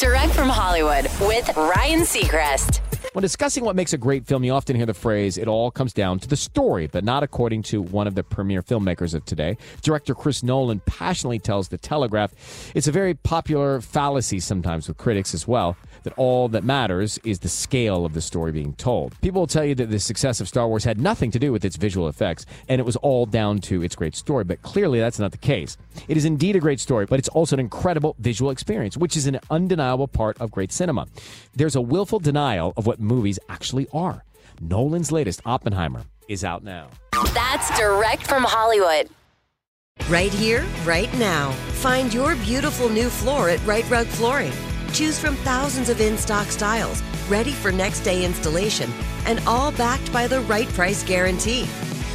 Direct from Hollywood with Ryan Seacrest. When discussing what makes a great film, you often hear the phrase, it all comes down to the story, but not according to one of the premier filmmakers of today. Director Chris Nolan passionately tells The Telegraph it's a very popular fallacy sometimes with critics as well that all that matters is the scale of the story being told. People will tell you that the success of Star Wars had nothing to do with its visual effects, and it was all down to its great story, but clearly that's not the case. It is indeed a great story, but it's also an incredible visual experience, which is an undeniable part of great cinema. There's a willful denial of what movies actually are. Nolan's latest, Oppenheimer, is out now. That's direct from Hollywood. Right here, right now. Find your beautiful new floor at Rite Rug Flooring. Choose from thousands of in stock styles, ready for next day installation, and all backed by the right price guarantee.